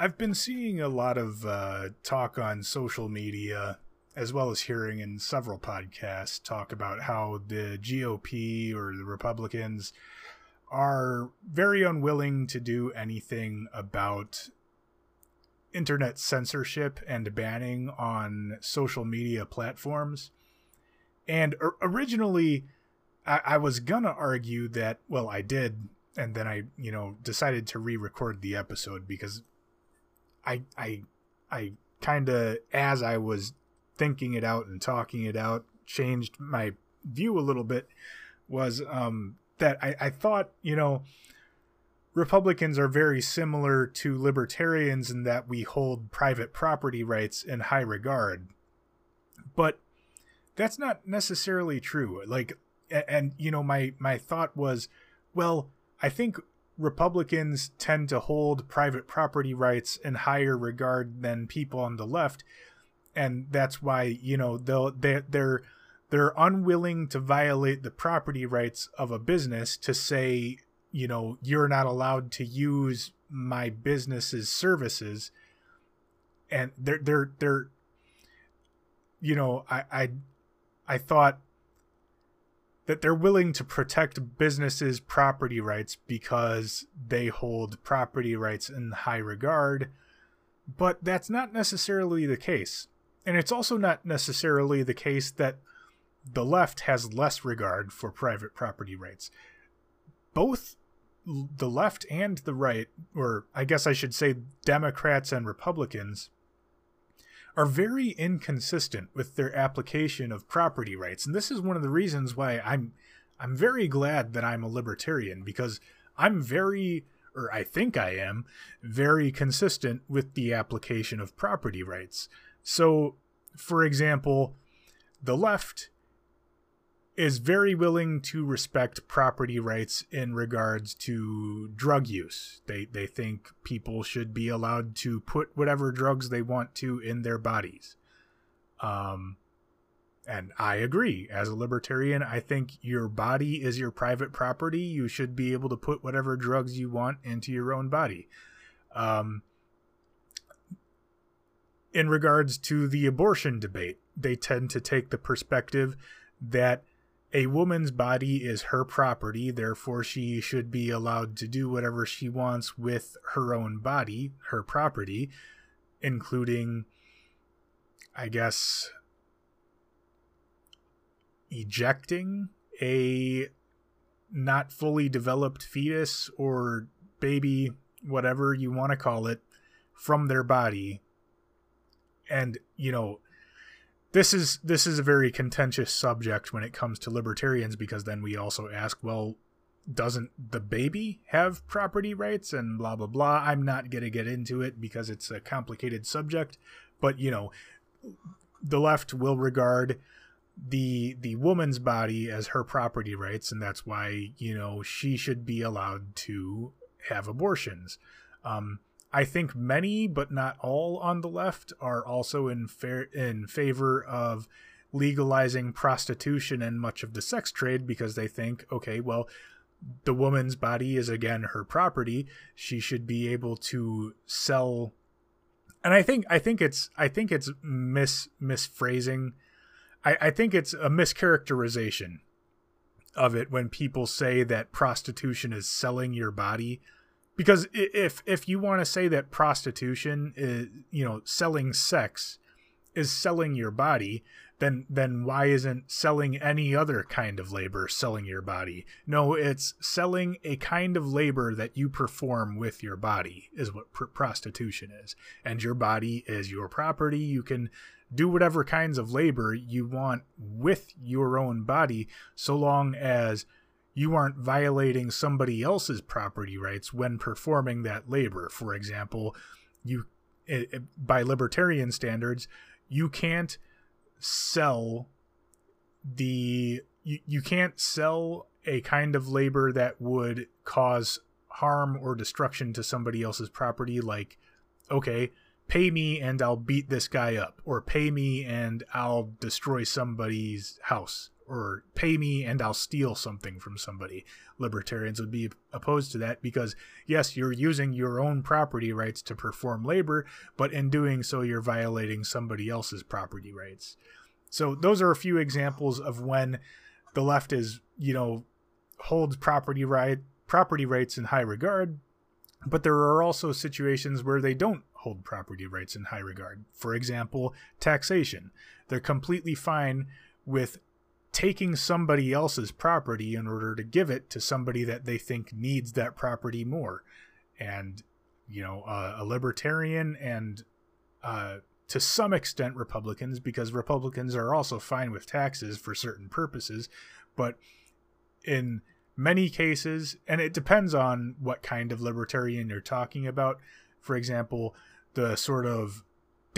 I've been seeing a lot of uh, talk on social media, as well as hearing in several podcasts, talk about how the GOP or the Republicans are very unwilling to do anything about internet censorship and banning on social media platforms. And originally, I, I was gonna argue that, well, I did, and then I, you know, decided to re-record the episode because I, I, I kind of, as I was thinking it out and talking it out, changed my view a little bit. Was um, that I, I thought, you know, Republicans are very similar to libertarians in that we hold private property rights in high regard. But that's not necessarily true. Like and, and you know my my thought was, well, I think Republicans tend to hold private property rights in higher regard than people on the left, and that's why you know they'll they they're they're unwilling to violate the property rights of a business to say you know you're not allowed to use my business's services. And they're they're they're you know i i i thought that they're willing to protect businesses property rights because they hold property rights in high regard. But that's not necessarily the case. And it's also not necessarily the case that the left has less regard for private property rights. Both the left and the right, or I guess I should say Democrats and Republicans, are very inconsistent with their application of property rights. And this is one of the reasons why I'm I'm very glad that I'm a libertarian because I'm very or I think I am very consistent with the application of property rights. So, for example, the left is very willing to respect property rights in regards to drug use. They they think people should be allowed to put whatever drugs they want to in their bodies. Um and I agree. As a libertarian, I think your body is your private property. You should be able to put whatever drugs you want into your own body. Um, in regards to the abortion debate, they tend to take the perspective that a woman's body is her property, therefore, she should be allowed to do whatever she wants with her own body, her property, including, I guess, ejecting a not fully developed fetus or baby, whatever you want to call it, from their body. And, you know, this is this is a very contentious subject when it comes to libertarians because then we also ask, well, doesn't the baby have property rights and blah blah blah. I'm not going to get into it because it's a complicated subject, but you know, the left will regard the the woman's body as her property rights and that's why, you know, she should be allowed to have abortions. Um, I think many, but not all, on the left are also in fair in favor of legalizing prostitution and much of the sex trade because they think, okay, well, the woman's body is again her property. She should be able to sell. And I think I think it's I think it's mis misphrasing. I, I think it's a mischaracterization of it when people say that prostitution is selling your body because if if you want to say that prostitution is you know selling sex is selling your body then then why isn't selling any other kind of labor selling your body? No it's selling a kind of labor that you perform with your body is what pr- prostitution is. And your body is your property. You can do whatever kinds of labor you want with your own body so long as you aren't violating somebody else's property rights when performing that labor. For example, you it, it, by libertarian standards, you can't sell the you, you can't sell a kind of labor that would cause harm or destruction to somebody else's property like okay pay me and i'll beat this guy up or pay me and i'll destroy somebody's house or pay me and I'll steal something from somebody. Libertarians would be opposed to that because, yes, you're using your own property rights to perform labor, but in doing so, you're violating somebody else's property rights. So, those are a few examples of when the left is, you know, holds property right property rights in high regard, but there are also situations where they don't hold property rights in high regard. For example, taxation. They're completely fine with taking somebody else's property in order to give it to somebody that they think needs that property more. And, you know, uh, a libertarian and uh, to some extent Republicans, because Republicans are also fine with taxes for certain purposes, but in many cases, and it depends on what kind of libertarian you're talking about. For example, the sort of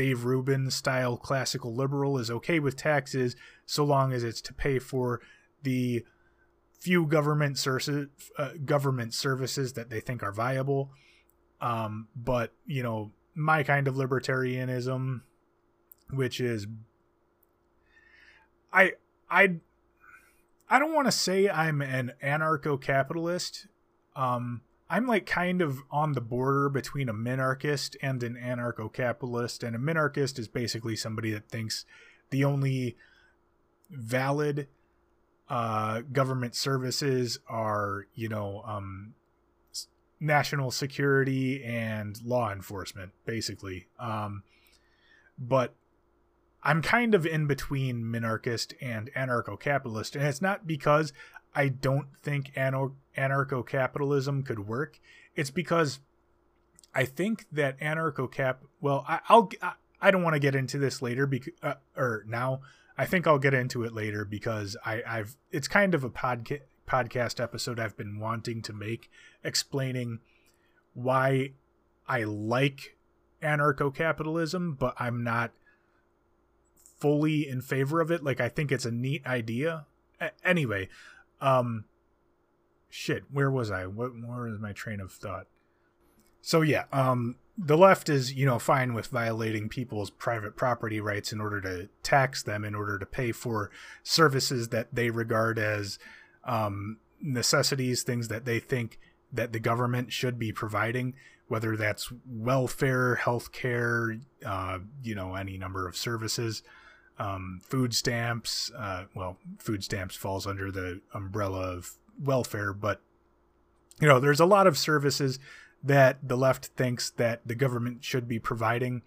Dave Rubin style classical liberal is okay with taxes so long as it's to pay for the few government services, uh, government services that they think are viable. Um, but you know, my kind of libertarianism, which is, I I I don't want to say I'm an anarcho-capitalist. Um, I'm like kind of on the border between a minarchist and an anarcho capitalist. And a minarchist is basically somebody that thinks the only valid uh, government services are, you know, um, national security and law enforcement, basically. Um, but I'm kind of in between minarchist and anarcho capitalist. And it's not because I don't think anarcho capitalism could work. It's because I think that anarcho cap. Well, I, will I, I don't want to get into this later because uh, or now. I think I'll get into it later because I, I've it's kind of a podcast podcast episode I've been wanting to make explaining why I like anarcho capitalism, but I'm not fully in favor of it. Like I think it's a neat idea. A- anyway, um, shit, where was I? What where is my train of thought? So yeah, um, the left is you know fine with violating people's private property rights in order to tax them in order to pay for services that they regard as um, necessities, things that they think that the government should be providing, whether that's welfare, health care, uh, you know, any number of services um, food stamps. Uh, well, food stamps falls under the umbrella of welfare, but you know, there's a lot of services that the left thinks that the government should be providing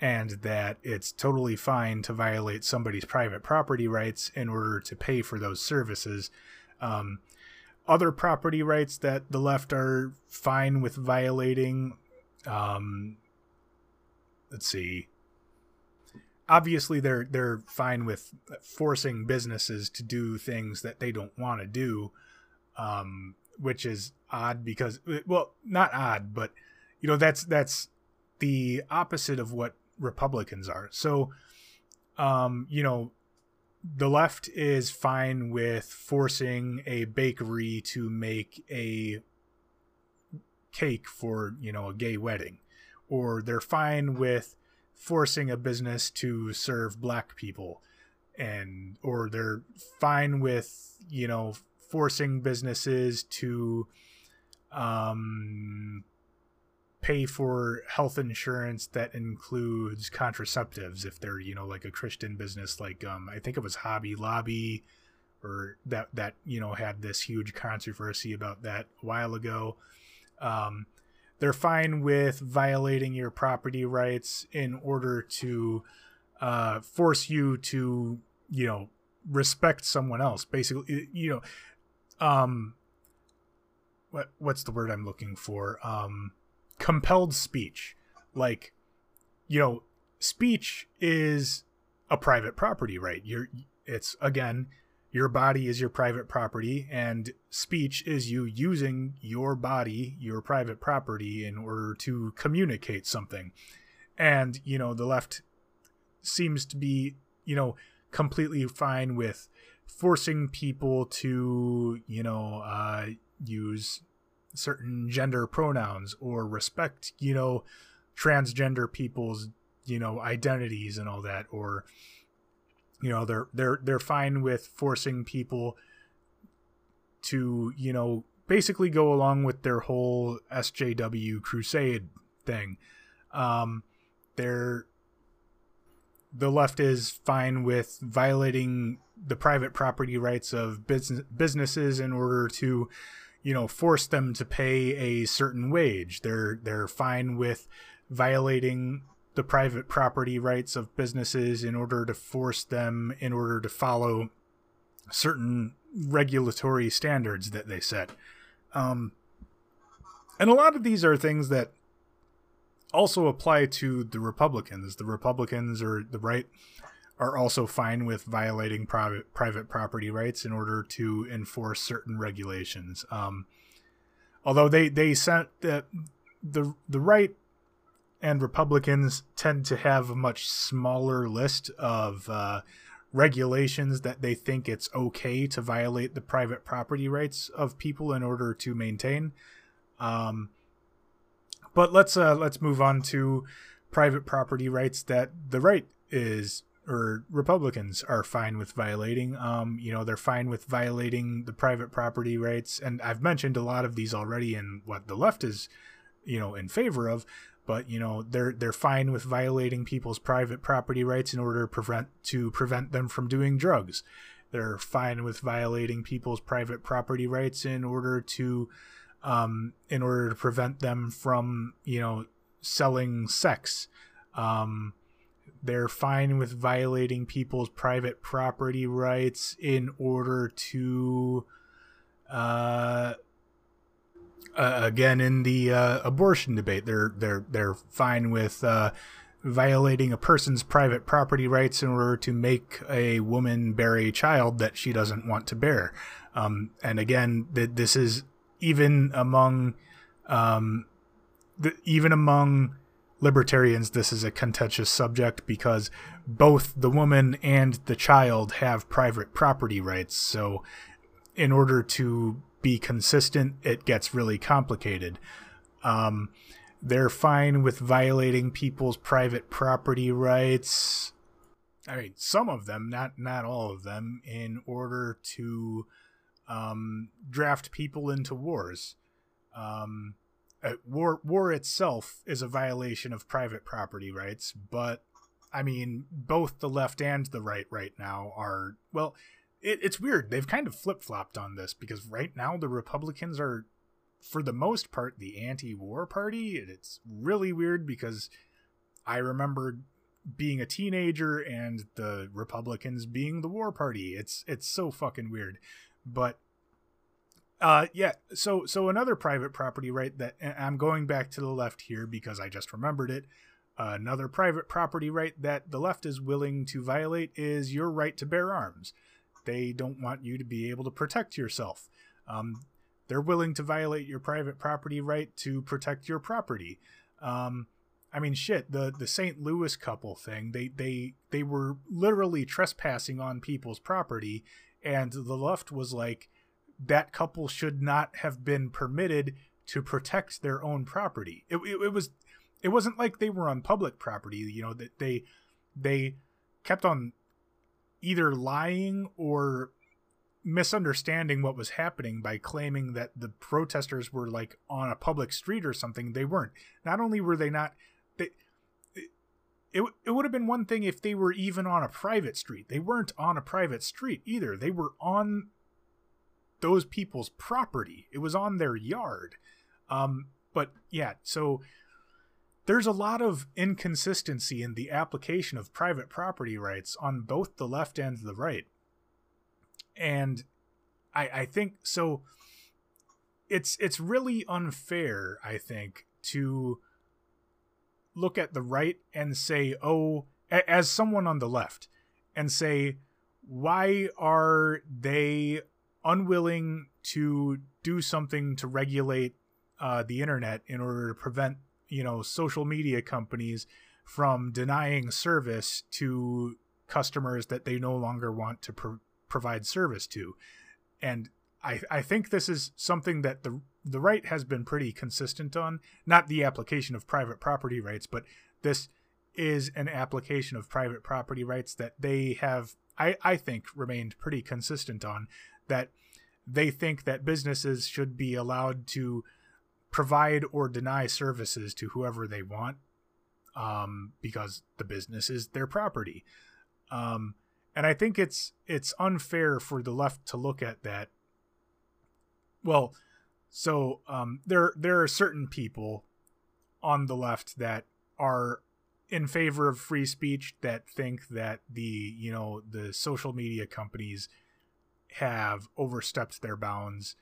and that it's totally fine to violate somebody's private property rights in order to pay for those services. Um, other property rights that the left are fine with violating. Um, let's see obviously they're they're fine with forcing businesses to do things that they don't want to do um, which is odd because well not odd but you know that's that's the opposite of what republicans are. So um, you know the left is fine with forcing a bakery to make a cake for you know a gay wedding or they're fine with forcing a business to serve black people and or they're fine with you know forcing businesses to um pay for health insurance that includes contraceptives if they're you know like a christian business like um i think it was hobby lobby or that that you know had this huge controversy about that a while ago um they're fine with violating your property rights in order to uh, force you to, you know, respect someone else. Basically, you know, um, what what's the word I'm looking for? Um, compelled speech. Like, you know, speech is a private property right. You're it's again your body is your private property and speech is you using your body your private property in order to communicate something and you know the left seems to be you know completely fine with forcing people to you know uh, use certain gender pronouns or respect you know transgender people's you know identities and all that or you know they're they're they're fine with forcing people to you know basically go along with their whole SJW crusade thing. Um, they're the left is fine with violating the private property rights of business businesses in order to you know force them to pay a certain wage. They're they're fine with violating the private property rights of businesses in order to force them in order to follow certain regulatory standards that they set. Um, and a lot of these are things that also apply to the republicans the republicans or the right are also fine with violating private private property rights in order to enforce certain regulations. Um, although they they sent the the the right and Republicans tend to have a much smaller list of uh, regulations that they think it's okay to violate the private property rights of people in order to maintain. Um, but let's uh, let's move on to private property rights that the right is or Republicans are fine with violating. Um, you know, they're fine with violating the private property rights, and I've mentioned a lot of these already in what the left is, you know, in favor of. But you know, they're they're fine with violating people's private property rights in order to prevent to prevent them from doing drugs. They're fine with violating people's private property rights in order to, um, in order to prevent them from you know selling sex. Um, they're fine with violating people's private property rights in order to uh, uh, again in the uh, abortion debate they're they're they're fine with uh, violating a person's private property rights in order to make a woman bear a child that she doesn't want to bear um, and again th- this is even among um, the, even among libertarians, this is a contentious subject because both the woman and the child have private property rights. So, in order to be consistent, it gets really complicated. Um, they're fine with violating people's private property rights. I mean, some of them, not not all of them, in order to um, draft people into wars. Um, uh, war war itself is a violation of private property rights, but I mean, both the left and the right right now are well. It, it's weird. They've kind of flip flopped on this because right now the Republicans are, for the most part, the anti-war party, and it's really weird because I remember being a teenager and the Republicans being the war party. It's it's so fucking weird, but uh, yeah. So, so another private property right that I'm going back to the left here because I just remembered it. Uh, another private property right that the left is willing to violate is your right to bear arms. They don't want you to be able to protect yourself. Um, they're willing to violate your private property right to protect your property. Um, I mean, shit. The the St. Louis couple thing. They they they were literally trespassing on people's property, and the left was like that couple should not have been permitted to protect their own property. It, it, it, was it wasn't like they were on public property, you know, that they they kept on either lying or misunderstanding what was happening by claiming that the protesters were like on a public street or something. They weren't. Not only were they not it, it would have been one thing if they were even on a private street. They weren't on a private street either. They were on those people's property. It was on their yard. Um, but yeah, so there's a lot of inconsistency in the application of private property rights on both the left and the right. And I, I think so it's it's really unfair, I think, to look at the right and say, oh, as someone on the left, and say, why are they unwilling to do something to regulate uh, the internet in order to prevent you know social media companies from denying service to customers that they no longer want to pro- provide service to? And I, I think this is something that the the right has been pretty consistent on not the application of private property rights but this is an application of private property rights that they have I, I think remained pretty consistent on that they think that businesses should be allowed to provide or deny services to whoever they want um, because the business is their property. Um, and I think it's it's unfair for the left to look at that. Well, so um, there there are certain people on the left that are in favor of free speech that think that the you know the social media companies have overstepped their bounds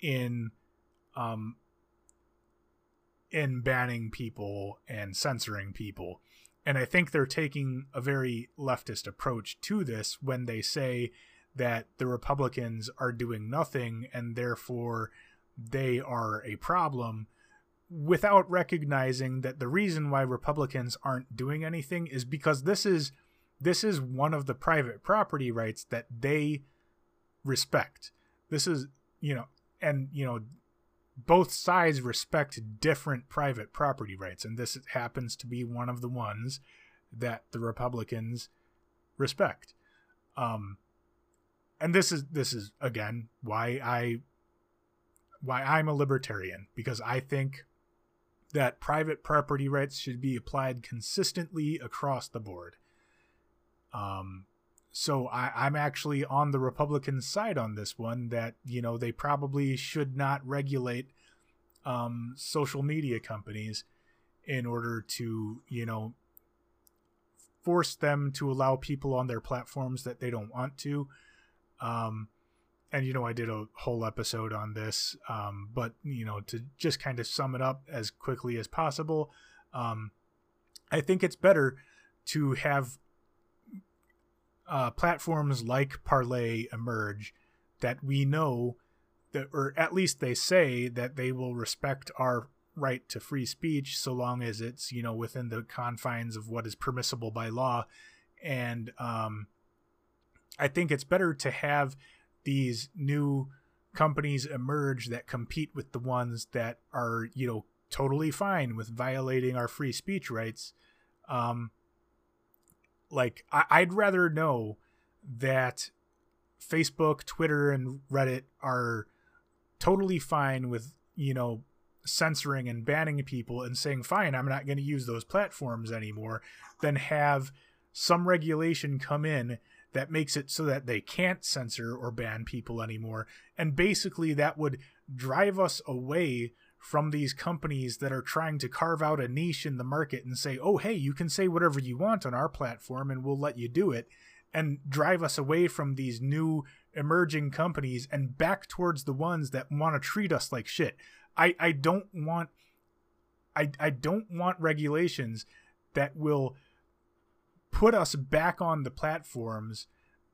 in um in banning people and censoring people. And i think they're taking a very leftist approach to this when they say that the republicans are doing nothing and therefore they are a problem without recognizing that the reason why Republicans aren't doing anything is because this is this is one of the private property rights that they respect. This is, you know, and you know, both sides respect different private property rights and this happens to be one of the ones that the Republicans respect. Um and this is this is again why I why I'm a libertarian because I think that private property rights should be applied consistently across the board. Um, so I, am actually on the Republican side on this one that, you know, they probably should not regulate um, social media companies in order to, you know, force them to allow people on their platforms that they don't want to. Um, and you know i did a whole episode on this um, but you know to just kind of sum it up as quickly as possible um, i think it's better to have uh, platforms like Parler emerge that we know that or at least they say that they will respect our right to free speech so long as it's you know within the confines of what is permissible by law. And um, i think it's better to have these new companies emerge that compete with the ones that are you know totally fine with violating our free speech rights um like I- i'd rather know that facebook twitter and reddit are totally fine with you know censoring and banning people and saying fine i'm not going to use those platforms anymore than have some regulation come in that makes it so that they can't censor or ban people anymore. And basically, that would drive us away from these companies that are trying to carve out a niche in the market and say, oh, hey, you can say whatever you want on our platform and we'll let you do it, and drive us away from these new emerging companies and back towards the ones that want to treat us like shit. I, I don't want I, I don't want regulations that will put us back on the platforms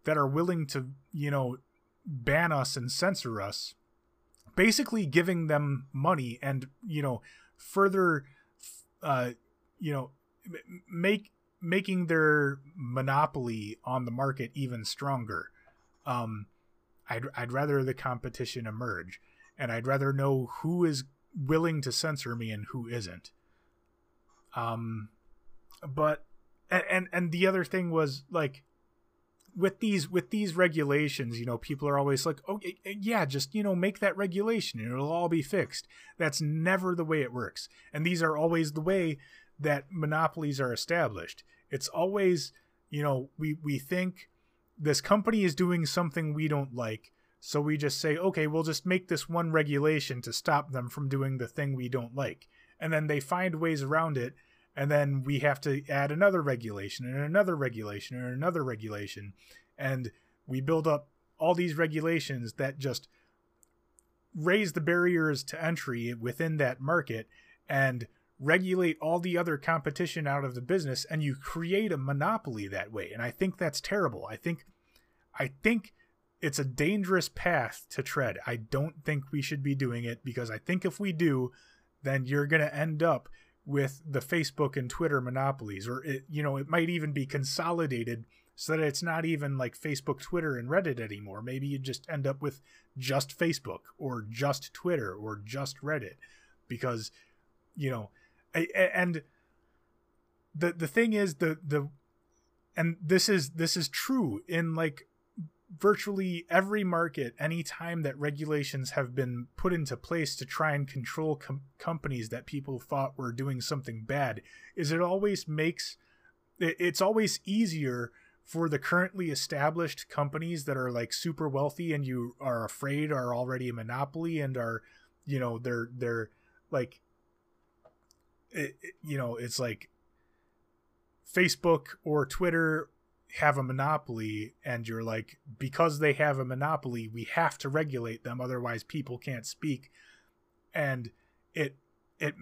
that are willing to, you know, ban us and censor us, basically giving them money and, you know, further, uh, you know, make making their monopoly on the market even stronger. Um, I'd I'd rather the competition emerge, and I'd rather know who is willing to censor me and who isn't. Um, but and, and and the other thing was like with these with these regulations you know people are always like oh yeah just you know make that regulation. And it'll all be fixed. That's never the way it works. And these are always the way that monopolies are established. It's always you know we we think this company is doing something we don't like. So we just say okay we'll just make this one regulation to stop them from doing the thing we don't like. And then they find ways around it and then we have to add another regulation and another regulation and another regulation. And we build up all these regulations that just raise the barriers to entry within that market and regulate all the other competition out of the business. And you create a monopoly that way. And i think that's terrible. I think i think it's a dangerous path to tread. I don't think we should be doing it because i think if we do then you're going to end up with the Facebook and Twitter monopolies, or it, you know, it might even be consolidated so that it's not even like Facebook, Twitter, and Reddit anymore. Maybe you just end up with just Facebook or just Twitter or just Reddit, because you know, and the the thing is the the and this is this is true in like virtually every market anytime that regulations have been put into place to try and control com- companies that people thought were doing something bad is it always makes it's always easier for the currently established companies that are like super wealthy and you are afraid are already a monopoly and are you know they're they're like it, you know it's like Facebook or Twitter have a monopoly and you're like because they have a monopoly we have to regulate them otherwise people can't speak. And it it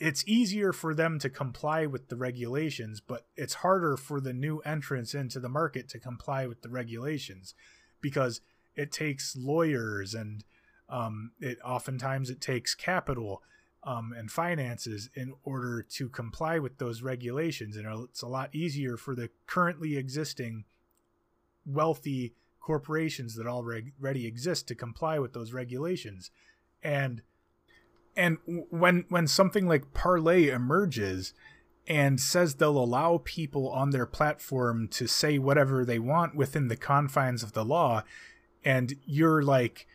it's easier for them to comply with the regulations but it's harder for the new entrants into the market to comply with the regulations because it takes lawyers and um, it oftentimes it takes capital um, and finances in order to comply with those regulations. And it's a lot easier for the currently existing wealthy corporations that already exist to comply with those regulations. And and when when something like Parler emerges and says they'll allow people on their platform to say whatever they want within the confines of the law, and you're like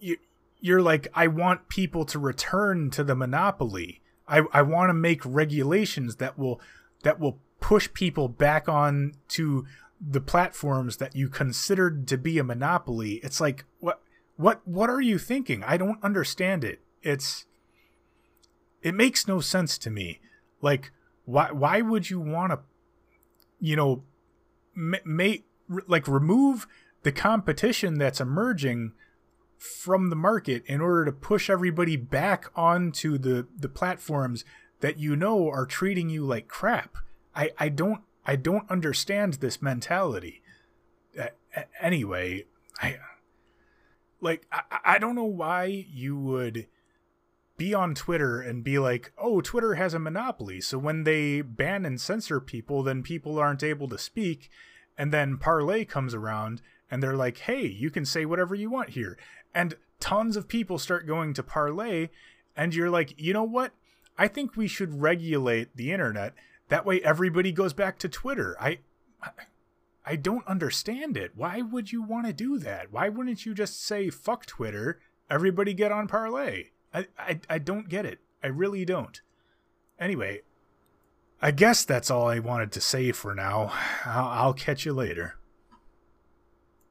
you you're like, I want people to return to the monopoly. I, I want to make regulations that will that will push people back on to the platforms that you considered to be a monopoly. It's like what what what are you thinking? I don't understand it. It's it makes no sense to me. Like why why would you want to you know make like remove the competition that's emerging from the market in order to push everybody back onto the the platforms that you know are treating you like crap. I I don't I don't understand this mentality. Uh, anyway, I like I, I don't know why you would be on Twitter and be like, "Oh, Twitter has a monopoly." So when they ban and censor people, then people aren't able to speak. And then Parler comes around and they're like, "Hey, you can say whatever you want here." And tons of people start going to Parler and you're like you know what? I think we should regulate the internet. That way everybody goes back to twitter. I i don't understand it. Why would you want to do that? Why wouldn't you just say fuck twitter everybody get on Parler I, I i don't get it. I really don't. Anyway i guess that's all i wanted to say for now. I'll, I'll catch you later